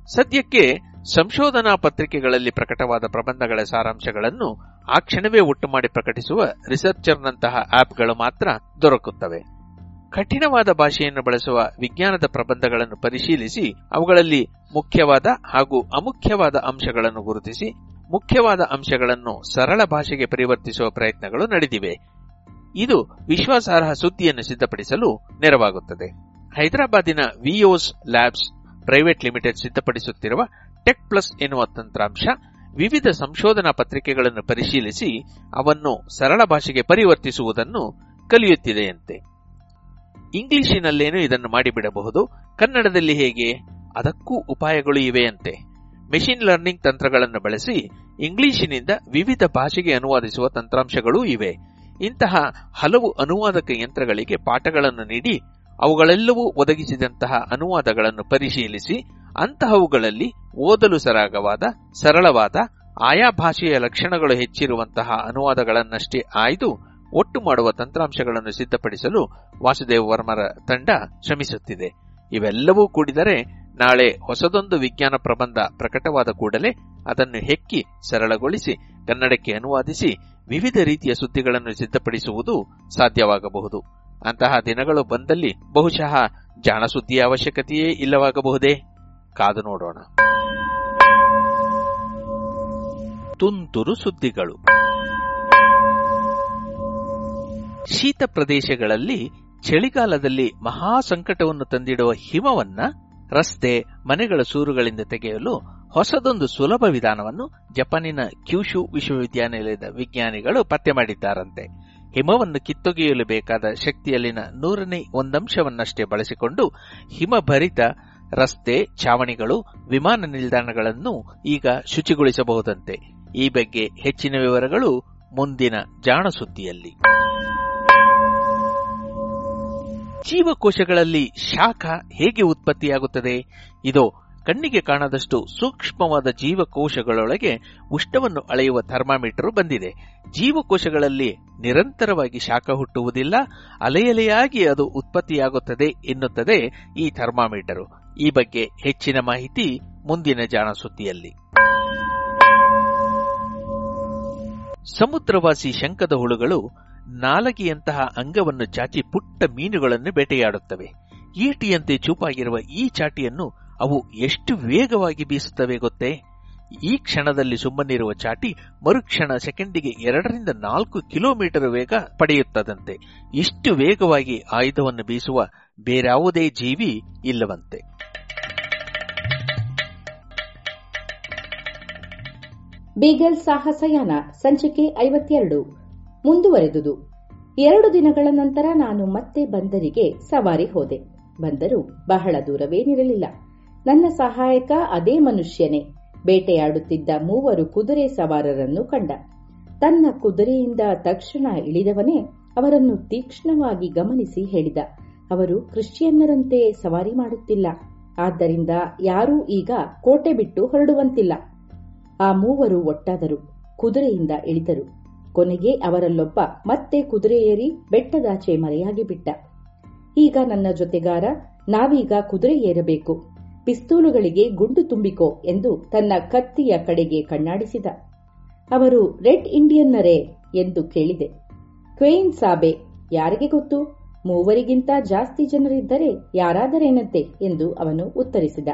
A: ಸದ್ಯಕ್ಕೆ ಸಂಶೋಧನಾ ಪತ್ರಿಕೆಗಳಲ್ಲಿ ಪ್ರಕಟವಾದ ಪ್ರಬಂಧಗಳ ಸಾರಾಂಶಗಳನ್ನು ಆ ಕ್ಷಣವೇ ಒಟ್ಟು ಮಾಡಿ ಪ್ರಕಟಿಸುವ ರಿಸರ್ಚರ್ನಂತಹ ಆಪ್ಗಳು ಮಾತ್ರ ದೊರಕುತ್ತವೆ. ಕಠಿಣವಾದ ಭಾಷೆಯನ್ನು ಬಳಸುವ ವಿಜ್ಞಾನದ ಪ್ರಬಂಧಗಳನ್ನು ಪರಿಶೀಲಿಸಿ ಅವುಗಳಲ್ಲಿ ಮುಖ್ಯವಾದ ಹಾಗೂ ಅಮುಖ್ಯವಾದ ಅಂಶಗಳನ್ನು ಗುರುತಿಸಿ ಮುಖ್ಯವಾದ ಅಂಶಗಳನ್ನು ಸರಳ ಭಾಷೆಗೆ ಪರಿವರ್ತಿಸುವ ಪ್ರಯತ್ನಗಳು ನಡೆದಿವೆ. ಇದು ವಿಶ್ವಾಸಾರ್ಹ ಸುದ್ದಿಯನ್ನು ಸಿದ್ಧಪಡಿಸಲು ನೆರವಾಗುತ್ತದೆ. ಹೈದರಾಬಾದಿನ ವಿಯೋಸ್ ಲ್ಯಾಬ್ಸ್ ಪ್ರೈವೇಟ್ ಲಿಮಿಟೆಡ್ ಸಿದ್ಧಪಡಿಸುತ್ತಿರುವ ಟೆಕ್ ಪ್ಲಸ್ ಎನ್ನುವ ತಂತ್ರಾಂಶ ವಿವಿಧ ಸಂಶೋಧನಾ ಪತ್ರಿಕೆಗಳನ್ನು ಪರಿಶೀಲಿಸಿ ಅವನ್ನು ಸರಳ ಭಾಷೆಗೆ ಪರಿವರ್ತಿಸುವುದನ್ನು ಕಲಿಯುತ್ತಿದೆಯಂತೆ. ಇಂಗ್ಲಿಶಿನಲ್ಲೇನು ಇದನ್ನು ಮಾಡಿಬಿಡಬಹುದು. ಕನ್ನಡದಲ್ಲಿ ಹೇಗೆ? ಅದಕ್ಕೂ ಉಪಾಯಗಳು ಇವೆಯಂತೆ. ಮೆಷಿನ್ ಲರ್ನಿಂಗ್ ತಂತ್ರಗಳನ್ನು ಬಳಸಿ ಇಂಗ್ಲಿಶಿನಿಂದ ವಿವಿಧ ಭಾಷೆಗೆ ಅನುವಾದಿಸುವ ತಂತ್ರಾಂಶಗಳೂ ಇವೆ. ಇಂತಹ ಹಲವು ಅನುವಾದಕ ಯಂತ್ರಗಳಿಗೆ ಪಾಠಗಳನ್ನು ನೀಡಿ ಅವುಗಳೆಲ್ಲವೂ ಒದಗಿಸಿದಂತಹ ಅನುವಾದಗಳನ್ನು ಪರಿಶೀಲಿಸಿ ಅಂತಹವುಗಳಲ್ಲಿ ಓದಲು ಸರಾಗವಾದ, ಸರಳವಾದ, ಆಯಾ ಭಾಷೆಯ ಲಕ್ಷಣಗಳು ಹೆಚ್ಚಿರುವಂತಹ ಅನುವಾದಗಳನ್ನಷ್ಟೇ ಆಯ್ದು ಒಟ್ಟು ಮಾಡುವ ತಂತ್ರಾಂಶಗಳನ್ನು ಸಿದ್ಧಪಡಿಸಲು ವಾಸುದೇವ ವರ್ಮರ ತಂಡ ಶ್ರಮಿಸುತ್ತಿದೆ. ಇವೆಲ್ಲವೂ ಕೂಡಿದರೆ ನಾಳೆ ಹೊಸದೊಂದು ವಿಜ್ಞಾನ ಪ್ರಬಂಧ ಪ್ರಕಟವಾದ ಕೂಡಲೇ ಅದನ್ನು ಹೆಕ್ಕಿ ಸರಳಗೊಳಿಸಿ, ಕನ್ನಡಕ್ಕೆ ಅನುವಾದಿಸಿ ವಿವಿಧ ರೀತಿಯ ಸುದ್ದಿಗಳನ್ನು ಸಿದ್ಧಪಡಿಸುವುದು ಸಾಧ್ಯವಾಗಬಹುದು. ಅಂತಹ ದಿನಗಳು ಬಂದಲ್ಲಿ ಬಹುಶಃ ಜಾಣಸುದ್ದಿಯ ಅವಶ್ಯಕತೆಯೇ ಇಲ್ಲವಾಗಬಹುದೇ? ಕಾದು ನೋಡೋಣ. ತುಂತುರು ಸುದ್ದಿಗಳು. ಶೀತ ಪ್ರದೇಶಗಳಲ್ಲಿ ಚಳಿಗಾಲದಲ್ಲಿ ಮಹಾ ಸಂಕಟವನ್ನು ತಂದಿಡುವ ಹಿಮವನ್ನ ರಸ್ತೆ, ಮನೆಗಳ ಸೂರುಗಳಿಂದ ತೆಗೆಯಲು ಹೊಸದೊಂದು ಸುಲಭ ವಿಧಾನವನ್ನು ಜಪಾನಿನ ಕ್ಯೂಶು ವಿಶ್ವವಿದ್ಯಾನಿಲಯದ ವಿಜ್ಞಾನಿಗಳು ಪತ್ತೆ ಮಾಡಿದ್ದಾರಂತೆ. ಹಿಮವನ್ನು ಕಿತ್ತೊಗೆಯಲು ಬೇಕಾದ ಶಕ್ತಿಯಲ್ಲಿನ ನೂರನೇ ಒಂದಂಶವನ್ನಷ್ಟೇ ಬಳಸಿಕೊಂಡು ಹಿಮಭರಿತ ರಸ್ತೆ, ಛಾವಣಿಗಳು, ವಿಮಾನ ನಿಲ್ದಾಣಗಳನ್ನು ಈಗ ಶುಚಿಗೊಳಿಸಬಹುದಂತೆ. ಈ ಬಗ್ಗೆ ಹೆಚ್ಚಿನ ವಿವರಗಳು ಮುಂದಿನ ಜಾಣ ಸುದ್ದಿಯಲ್ಲಿ. ಜೀವಕೋಶಗಳಲ್ಲಿ ಶಾಖ ಹೇಗೆ ಉತ್ಪತ್ತಿಯಾಗುತ್ತದೆ? ಇದು ಕಣ್ಣಿಗೆ ಕಾಣದಷ್ಟು ಸೂಕ್ಷ್ಮವಾದ ಜೀವಕೋಶಗಳೊಳಗೆ ಉಷ್ಣವನ್ನು ಅಳೆಯುವ ಥರ್ಮಾಮೀಟರ್ ಬಂದಿದೆ. ಜೀವಕೋಶಗಳಲ್ಲಿ ನಿರಂತರವಾಗಿ ಶಾಖ ಹುಟ್ಟುವುದಿಲ್ಲ, ಅಲೆಯಲೆಯಾಗಿ ಅದು ಉತ್ಪತ್ತಿಯಾಗುತ್ತದೆ ಎನ್ನುತ್ತದೆ ಈ ಥರ್ಮಾಮೀಟರ್. ಈ ಬಗ್ಗೆ ಹೆಚ್ಚಿನ ಮಾಹಿತಿ ಮುಂದಿನ ಜಾಣ ಸುದ್ದಿಯಲ್ಲಿ. ಸಮುದ್ರವಾಸಿ ಶಂಕದ ಹುಳುಗಳು ನಾಲಗೆಯಂತಹ ಅಂಗವನ್ನು ಚಾಚಿ ಪುಟ್ಟ ಮೀನುಗಳನ್ನು ಬೇಟೆಯಾಡುತ್ತವೆ. ಈಟಿಯಂತೆ ಚೂಪಾಗಿರುವ ಈ ಚಾಟಿಯನ್ನು ಅವು ಎಷ್ಟು ವೇಗವಾಗಿ ಬೀಸುತ್ತವೆ ಗೊತ್ತೇ? ಈ ಕ್ಷಣದಲ್ಲಿ ಸುಮ್ಮನಿರುವ ಚಾಟಿ ಮರುಕ್ಷಣ ಸೆಕೆಂಡಿಗೆ ಎರಡರಿಂದ ನಾಲ್ಕು ಕಿಲೋಮೀಟರ್ ವೇಗ ಪಡೆಯುತ್ತದಂತೆ. ಇಷ್ಟು ವೇಗವಾಗಿ ಆಯುಧವನ್ನು ಬೀಸುವ ಬೇರಾವುದೇ ಜೀವಿ ಇಲ್ಲವಂತೆ.
D: ಬೀಗಲ್ ಸಾಹಸಯಾನ ಸಂಚಿಕೆ ಐವತ್ತೆರಡು. ಮುಂದುವರೆದುದು. ಎರಡು ದಿನಗಳ ನಂತರ ನಾನು ಮತ್ತೆ ಬಂದರಿಗೆ ಸವಾರಿ ಹೋದೆ. ಬಂದರು ಬಹಳ ದೂರವೇನಿರಲಿಲ್ಲ. ನನ್ನ ಸಹಾಯಕ ಅದೇ ಮನುಷ್ಯನೇ. ಬೇಟೆಯಾಡುತ್ತಿದ್ದ ಮೂವರು ಕುದುರೆ ಸವಾರರನ್ನು ಕಂಡ. ತನ್ನ ಕುದುರೆಯಿಂದ ತಕ್ಷಣ ಇಳಿದವನೇ ಅವರನ್ನು ತೀಕ್ಷ್ಣವಾಗಿ ಗಮನಿಸಿ ಹೇಳಿದ. ಅವರು ಕ್ರಿಶ್ಚಿಯನ್ನರಂತೆ ಸವಾರಿ ಮಾಡುತ್ತಿಲ್ಲ. ಆದ್ದರಿಂದ ಯಾರೂ ಈಗ ಕೋಟೆ ಬಿಟ್ಟು ಹೊರಡುವಂತಿಲ್ಲ. ಆ ಮೂವರು ಒಟ್ಟಾದರು, ಕುದುರೆಯಿಂದ ಇಳಿದರು. ಕೊನೆಗೆ ಅವರಲ್ಲೊಬ್ಬ ಮತ್ತೆ ಕುದುರೆ ಬೆಟ್ಟದಾಚೆ ಮರೆಯಾಗಿ ಬಿಟ್ಟ. ಈಗ ನನ್ನ ಜೊತೆಗಾರ, ನಾವೀಗ ಕುದುರೆ ಏರಬೇಕು. ಪಿಸ್ತೂಲುಗಳಿಗೆ ಗುಂಡು ತುಂಬಿಕೋ ಎಂದು ತನ್ನ ಕತ್ತಿಯ ಕಡೆಗೆ ಕಣ್ಣಾಡಿಸಿದ. ಅವರು, ರೆಡ್ ಇಂಡಿಯನ್ನರೇ ಎಂದು ಕೇಳಿದೆ. ಕ್ವೇನ್ ಸಾಬೆ, ಯಾರಿಗೆ ಗೊತ್ತು? ಮೂವರಿಗಿಂತ ಜಾಸ್ತಿ ಜನರಿದ್ದರೆ ಯಾರಾದರೇನಂತೆ? ಎಂದು ಅವನು ಉತ್ತರಿಸಿದ.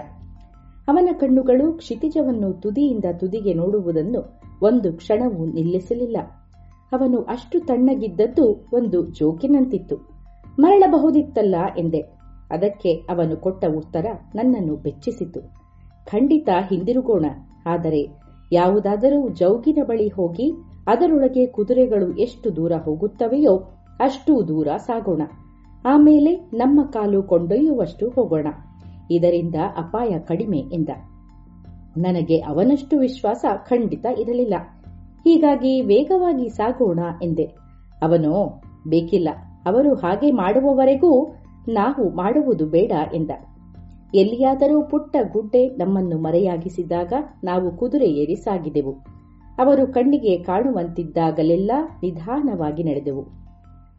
D: ಅವನ ಕಣ್ಣುಗಳು ಕ್ಷಿತಿಜವನ್ನು ತುದಿಯಿಂದ ತುದಿಗೆ ನೋಡುವುದನ್ನು ಒಂದು ಕ್ಷಣವೂ ನಿಲ್ಲಿಸಲಿಲ್ಲ. ಅವನು ಅಷ್ಟು ತಣ್ಣಗಿದ್ದದ್ದು ಒಂದು ಜೋಕಿನಂತಿತ್ತು. ಮರಳಬಹುದಿತ್ತಲ್ಲ ಎಂದೆ. ಅದಕ್ಕೆ ಅವನು ಕೊಟ್ಟ ಉತ್ತರ ನನ್ನನ್ನು ಬೆಚ್ಚಿಸಿತು. ಖಂಡಿತ ಹಿಂದಿರುಗೋಣ. ಆದರೆ ಯಾವುದಾದರೂ ಜೌಗಿನ ಬಳಿ ಹೋಗಿ ಅದರೊಳಗೆ ಕುದುರೆಗಳು ಎಷ್ಟು ದೂರ ಹೋಗುತ್ತವೆಯೋ ಅಷ್ಟು ದೂರ ಸಾಗೋಣ. ಆಮೇಲೆ ನಮ್ಮ ಕಾಲು ಕೊಂಡೊಯ್ಯುವಷ್ಟು ಹೋಗೋಣ. ಇದರಿಂದ ಅಪಾಯ ಕಡಿಮೆ ಎಂದ. ನನಗೆ ಅವನಷ್ಟು ವಿಶ್ವಾಸ ಖಂಡಿತ ಇರಲಿಲ್ಲ. ಹೀಗಾಗಿ ವೇಗವಾಗಿ ಸಾಗೋಣ ಎಂದೆ. ಅವನು, ಬೇಕಿಲ್ಲ. ಅವರು ಹಾಗೆ ಮಾಡುವವರೆಗೂ ನಾವು ಮಾಡುವುದು ಬೇಡ ಎಂದ. ಎಲ್ಲಿಯಾದರೂ ಪುಟ್ಟ ಗುಡ್ಡೆ ನಮ್ಮನ್ನು ಮರೆಯಾಗಿಸಿದಾಗ ನಾವು ಕುದುರೆ ಏರಿ ಸಾಗಿದೆವು. ಅವರು ಕಣ್ಣಿಗೆ ಕಾಣುವಂತಿದ್ದಾಗಲೆಲ್ಲ ನಿಧಾನವಾಗಿ ನಡೆದೆವು.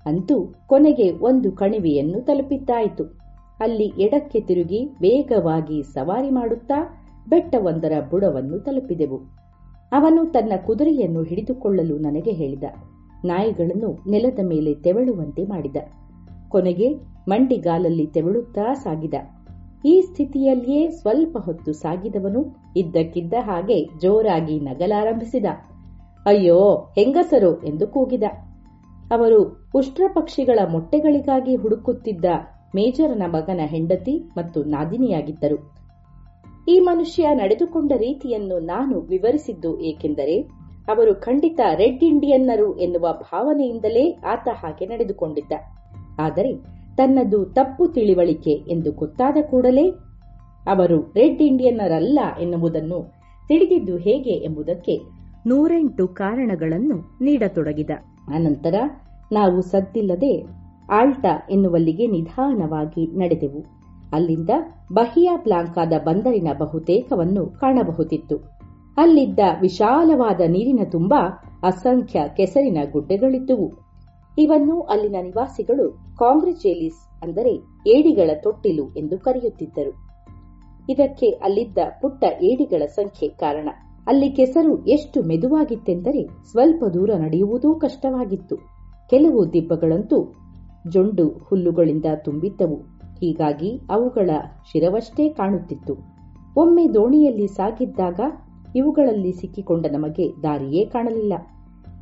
D: ಅಂತೂ ಕೊನೆಗೆ ಒಂದು ಕಣಿವೆಯನ್ನು ತಲುಪಿದ್ದಾಯಿತು. ಅಲ್ಲಿ ಎಡಕ್ಕೆ ತಿರುಗಿ ವೇಗವಾಗಿ ಸವಾರಿ ಮಾಡುತ್ತಾ ಬೆಟ್ಟವೊಂದರ ಬುಡವನ್ನು ತಲುಪಿದೆವು. ಅವನು ತನ್ನ ಕುದುರೆಯನ್ನು ಹಿಡಿದುಕೊಳ್ಳಲು ನನಗೆ ಹೇಳಿದ. ನಾಯಿಗಳನ್ನು ನೆಲದ ಮೇಲೆ ತೆವಳುವಂತೆ ಮಾಡಿದ. ಕೊನೆಗೆ ಮಂಡಿಗಾಲಲ್ಲಿ ತೆವಳುತ್ತಾ ಸಾಗಿದ. ಈ ಸ್ಥಿತಿಯಲ್ಲಿಯೇ ಸ್ವಲ್ಪ ಹೊತ್ತು ಸಾಗಿದವನು ಇದ್ದಕ್ಕಿದ್ದ ಹಾಗೆ ಜೋರಾಗಿ ನಗಲಾರಂಭಿಸಿದ. ಅಯ್ಯೋ, ಹೆಂಗಸರು ಎಂದು ಕೂಗಿದ. ಅವರು ಉಷ್ಟ್ರ ಪಕ್ಷಿಗಳ ಮೊಟ್ಟೆಗಳಿಗಾಗಿ ಹುಡುಕುತ್ತಿದ್ದ ಮೇಜರನ ಮಗನ ಹೆಂಡತಿ ಮತ್ತು ನಾದಿನಿಯಾಗಿದ್ದರು. ಈ ಮನುಷ್ಯ ನಡೆದುಕೊಂಡ ರೀತಿಯನ್ನು ನಾನು ವಿವರಿಸಿದ್ದು ಏಕೆಂದರೆ, ಅವರು ಖಂಡಿತ ರೆಡ್ ಇಂಡಿಯನ್ನರು ಎನ್ನುವ ಭಾವನೆಯಿಂದಲೇ ಆತ ಹಾಗೆ ನಡೆದುಕೊಂಡಿದ್ದ. ಆದರೆ, ತನ್ನದು ತಪ್ಪು ತಿಳಿವಳಿಕೆ ಎಂದು ಗೊತ್ತಾದ ಕೂಡಲೇ ಅವರು ರೆಡ್ ಇಂಡಿಯನ್ನರಲ್ಲ ಎನ್ನುವುದನ್ನು ತಿಳಿದಿದ್ದು ಹೇಗೆ ಎಂಬುದಕ್ಕೆ ನೂರೆಂಟು ಕಾರಣಗಳನ್ನು ನೀಡತೊಡಗಿದ. ಅನಂತರ, ನಾವು ಸದ್ದಿಲ್ಲದೆ ಆಲ್ಟಾ ಎನ್ನುವಲ್ಲಿಗೆ ನಿಧಾನವಾಗಿ ನಡೆದೆವು. ಅಲ್ಲಿಂದ ಬಹಿಯಾ ಪ್ಲಾಂಕಾದ ಬಂದರಿನ ಬಹುತೇಕವನ್ನು ಕಾಣಬಹುದಿತ್ತು. ಅಲ್ಲಿದ್ದ ವಿಶಾಲವಾದ ನೀರಿನ ತುಂಬ ಅಸಂಖ್ಯ ಕೆಸರಿನ ಗುಡ್ಡೆಗಳಿದ್ದುವು. ಇವನ್ನು ಅಲ್ಲಿನ ನಿವಾಸಿಗಳು ಕಾಂಗ್ರೆಚೇಲಿಸ್ ಅಂದರೆ ಏಡಿಗಳ ತೊಟ್ಟಿಲು ಎಂದು ಕರೆಯುತ್ತಿದ್ದರು. ಇದಕ್ಕೆ ಅಲ್ಲಿದ್ದ ಪುಟ್ಟ ಏಡಿಗಳ ಸಂಖ್ಯೆ ಕಾರಣ. ಅಲ್ಲಿ ಕೆಸರು ಎಷ್ಟು ಮೆದುವಾಗಿತ್ತೆಂದರೆ ಸ್ವಲ್ಪ ದೂರ ನಡೆಯುವುದೂ ಕಷ್ಟವಾಗಿತ್ತು. ಕೆಲವು ದಿಬ್ಬಗಳಂತೂ ಜೊಂಡು ಹುಲ್ಲುಗಳಿಂದ ತುಂಬಿದ್ದವು. ಹೀಗಾಗಿ ಅವುಗಳ ಶಿರವಷ್ಟೇ ಕಾಣುತ್ತಿತ್ತು. ಒಮ್ಮೆ ದೋಣಿಯಲ್ಲಿ ಸಾಗಿದ್ದಾಗ ಇವುಗಳಲ್ಲಿ ಸಿಕ್ಕಿಕೊಂಡ ನಮಗೆ ದಾರಿಯೇ ಕಾಣಲಿಲ್ಲ.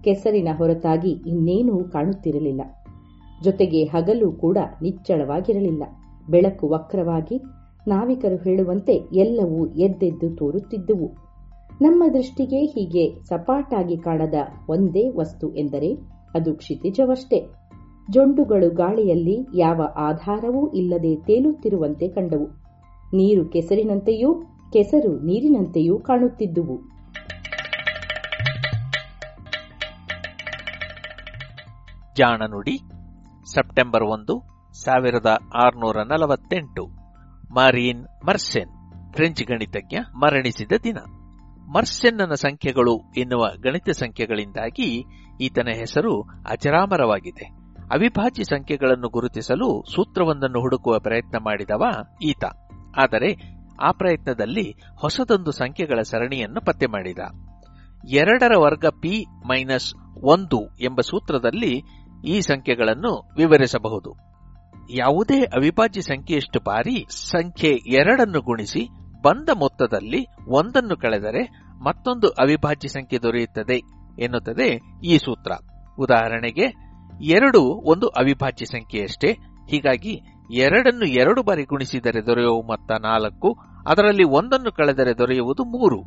D: ಕೆಸರಿನ ಹೊರತಾಗಿ ಇನ್ನೇನೂ ಕಾಣುತ್ತಿರಲಿಲ್ಲ. ಜೊತೆಗೆ ಹಗಲು ಕೂಡ ನಿಚ್ಚಳವಾಗಿರಲಿಲ್ಲ. ಬೆಳಕು ವಕ್ರವಾಗಿ ನಾವಿಕರು ಹೇಳುವಂತೆ ಎಲ್ಲವೂ ಎದ್ದೆದ್ದು ತೋರುತ್ತಿದ್ದುವು. ನಮ್ಮ ದೃಷ್ಟಿಗೆ ಹೀಗೆ ಸಪಾಟಾಗಿ ಕಾಣದ ಒಂದೇ ವಸ್ತು ಎಂದರೆ ಅದು ಕ್ಷಿತಿಜವಷ್ಟೇ. ಜೊಂಡುಗಳು ಗಾಳಿಯಲ್ಲಿ ಯಾವ ಆಧಾರವೂ ಇಲ್ಲದೆ ತೇಲುತ್ತಿರುವಂತೆ ಕಂಡವು. ನೀರು ಕೆಸರಿನಂತೆಯೂ, ಕೆಸರು ನೀರಿನಂತೆಯೂ ಕಾಣುತ್ತಿದ್ದುವು.
A: ಜಾಣನುಡಿ ಸೆಪ್ಟೆಂಬರ್ ಒಂದು, ಸಾವಿರದ ಆರುನೂರ ನಲವತ್ತೆಂಟು. ಮಾರೀನ್ ಮರ್ಸೆನ್, ಫ್ರೆಂಚ್ ಗಣಿತಜ್ಞ, ಮರಣಿಸಿದ ದಿನ. ಮರ್ಸೆನ್ನನ ಸಂಖ್ಯೆಗಳು ಎನ್ನುವ ಗಣಿತ ಸಂಖ್ಯೆಗಳಿಂದಾಗಿ ಈತನ ಹೆಸರು ಅಜರಾಮರವಾಗಿದೆ. ಅವಿಭಾಜ್ಯ ಸಂಖ್ಯೆಗಳನ್ನು ಗುರುತಿಸಲು ಸೂತ್ರವೊಂದನ್ನು ಹುಡುಕುವ ಪ್ರಯತ್ನ ಮಾಡಿದವ ಈತ. ಆದರೆ ಆ ಪ್ರಯತ್ನದಲ್ಲಿ ಹೊಸದೊಂದು ಸಂಖ್ಯೆಗಳ ಸರಣಿಯನ್ನು ಪತ್ತೆ ಮಾಡಿದ. ಎರಡರ ವರ್ಗ ಪಿ ಮೈನಸ್ ಒಂದು ಎಂಬ ಸೂತ್ರದಲ್ಲಿ ಈ ಸಂಖ್ಯೆಗಳನ್ನು ವಿವರಿಸಬಹುದು. ಯಾವುದೇ ಅವಿಭಾಜ್ಯ ಸಂಖ್ಯೆಯಷ್ಟು ಬಾರಿ ಸಂಖ್ಯೆ ಎರಡನ್ನು ಗುಣಿಸಿ ಬಂದ ಮೊತ್ತದಲ್ಲಿ ಒಂದನ್ನು ಕಳೆದರೆ ಮತ್ತೊಂದು ಅವಿಭಾಜ್ಯ ಸಂಖ್ಯೆ ದೊರೆಯುತ್ತದೆ ಎನ್ನುತ್ತದೆ ಈ ಸೂತ್ರ. ಉದಾಹರಣೆಗೆ ಎರಡು ಒಂದು ಅವಿಭಾಜ್ಯ ಸಂಖ್ಯೆಯಷ್ಟೇ. ಹೀಗಾಗಿ ಎರಡನ್ನು ಎರಡು ಬಾರಿ ಗುಣಿಸಿದರೆ ದೊರೆಯುವ ಮೊತ್ತ ನಾಲ್ಕು, ಅದರಲ್ಲಿ ಒಂದನ್ನು ಕಳೆದರೆ ದೊರೆಯುವುದು ಮೂರು.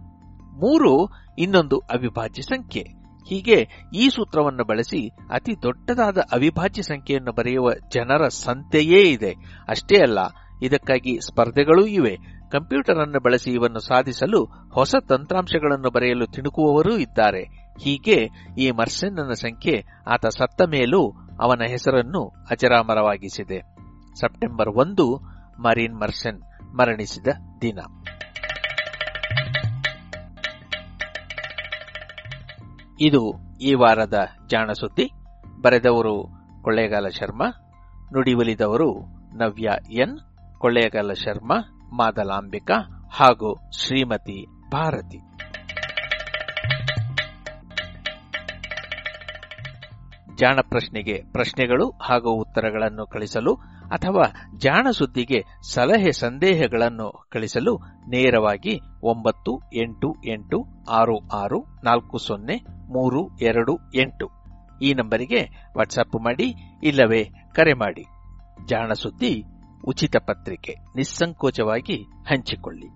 A: ಮೂರು ಇನ್ನೊಂದು ಅವಿಭಾಜ್ಯ ಸಂಖ್ಯೆ. ಹೀಗೆ ಈ ಸೂತ್ರವನ್ನು ಬಳಸಿ ಅತಿ ದೊಡ್ಡದಾದ ಅವಿಭಾಜ್ಯ ಸಂಖ್ಯೆಯನ್ನು ಬರೆಯುವ ಜನರ ಸಂತೆಯೇ ಇದೆ. ಅಷ್ಟೇ ಅಲ್ಲ, ಇದಕ್ಕಾಗಿ ಸ್ಪರ್ಧೆಗಳೂ ಇವೆ. ಕಂಪ್ಯೂಟರ್ ಅನ್ನು ಬಳಸಿ ಇವನ್ನು ಸಾಧಿಸಲು ಹೊಸ ತಂತ್ರಾಂಶಗಳನ್ನು ಬರೆಯಲು ತಿಣುಕುವವರೂ ಇದ್ದಾರೆ. ಹೀಗೆ ಈ ಮರ್ಸೆನ್ನನ ಸಂಖ್ಯೆ ಆತ ಸತ್ತ ಮೇಲೂ ಅವನ ಹೆಸರನ್ನು ಅಜರಾಮರವಾಗಿಸಿದೆ. ಸೆಪ್ಟೆಂಬರ್ ಒಂದು, ಮರೀನ್ ಮರ್ಸೆನ್ ಮರಣಿಸಿದ ದಿನ. ಇದು ಈ ವಾರದ ಜಾಣ ಸುದ್ದಿ. ಬರೆದವರು ಕೊಳ್ಳೇಗಾಲ ಶರ್ಮಾ, ನುಡಿವಲಿದವರು ನವ್ಯ ಎನ್, ಕೊಳ್ಳೇಗಾಲ ಶರ್ಮಾ, ಮಾದಲಾಂಬಿಕಾ ಹಾಗೂ ಶ್ರೀಮತಿ ಭಾರತಿ. ಜಾಣ ಪ್ರಶ್ನೆಗೆ ಪ್ರಶ್ನೆಗಳು ಹಾಗೂ ಉತ್ತರಗಳನ್ನು ಕಳಿಸಲು ಅಥವಾ ಜಾಣ ಸುದ್ದಿಗೆ ಸಲಹೆ ಸಂದೇಹಗಳನ್ನು ಕಳಿಸಲು ನೇರವಾಗಿ ಒಂಬತ್ತು ಎಂಟು ಎಂಟು ಆರು ಆರು ನಾಲ್ಕು ಸೊನ್ನೆ ಮೂರು ಎರಡು ಎಂಟು. ಈ ನಂಬರಿಗೆ ವಾಟ್ಸಪ್ ಮಾಡಿ ಇಲ್ಲವೇ ಕರೆ ಮಾಡಿ. ಜಾಣ ಸುದ್ದಿ ಉಚಿತ ಪತ್ರಿಕೆ. ನಿಸ್ಸಂಕೋಚವಾಗಿ ಹಂಚಿಕೊಳ್ಳಿ.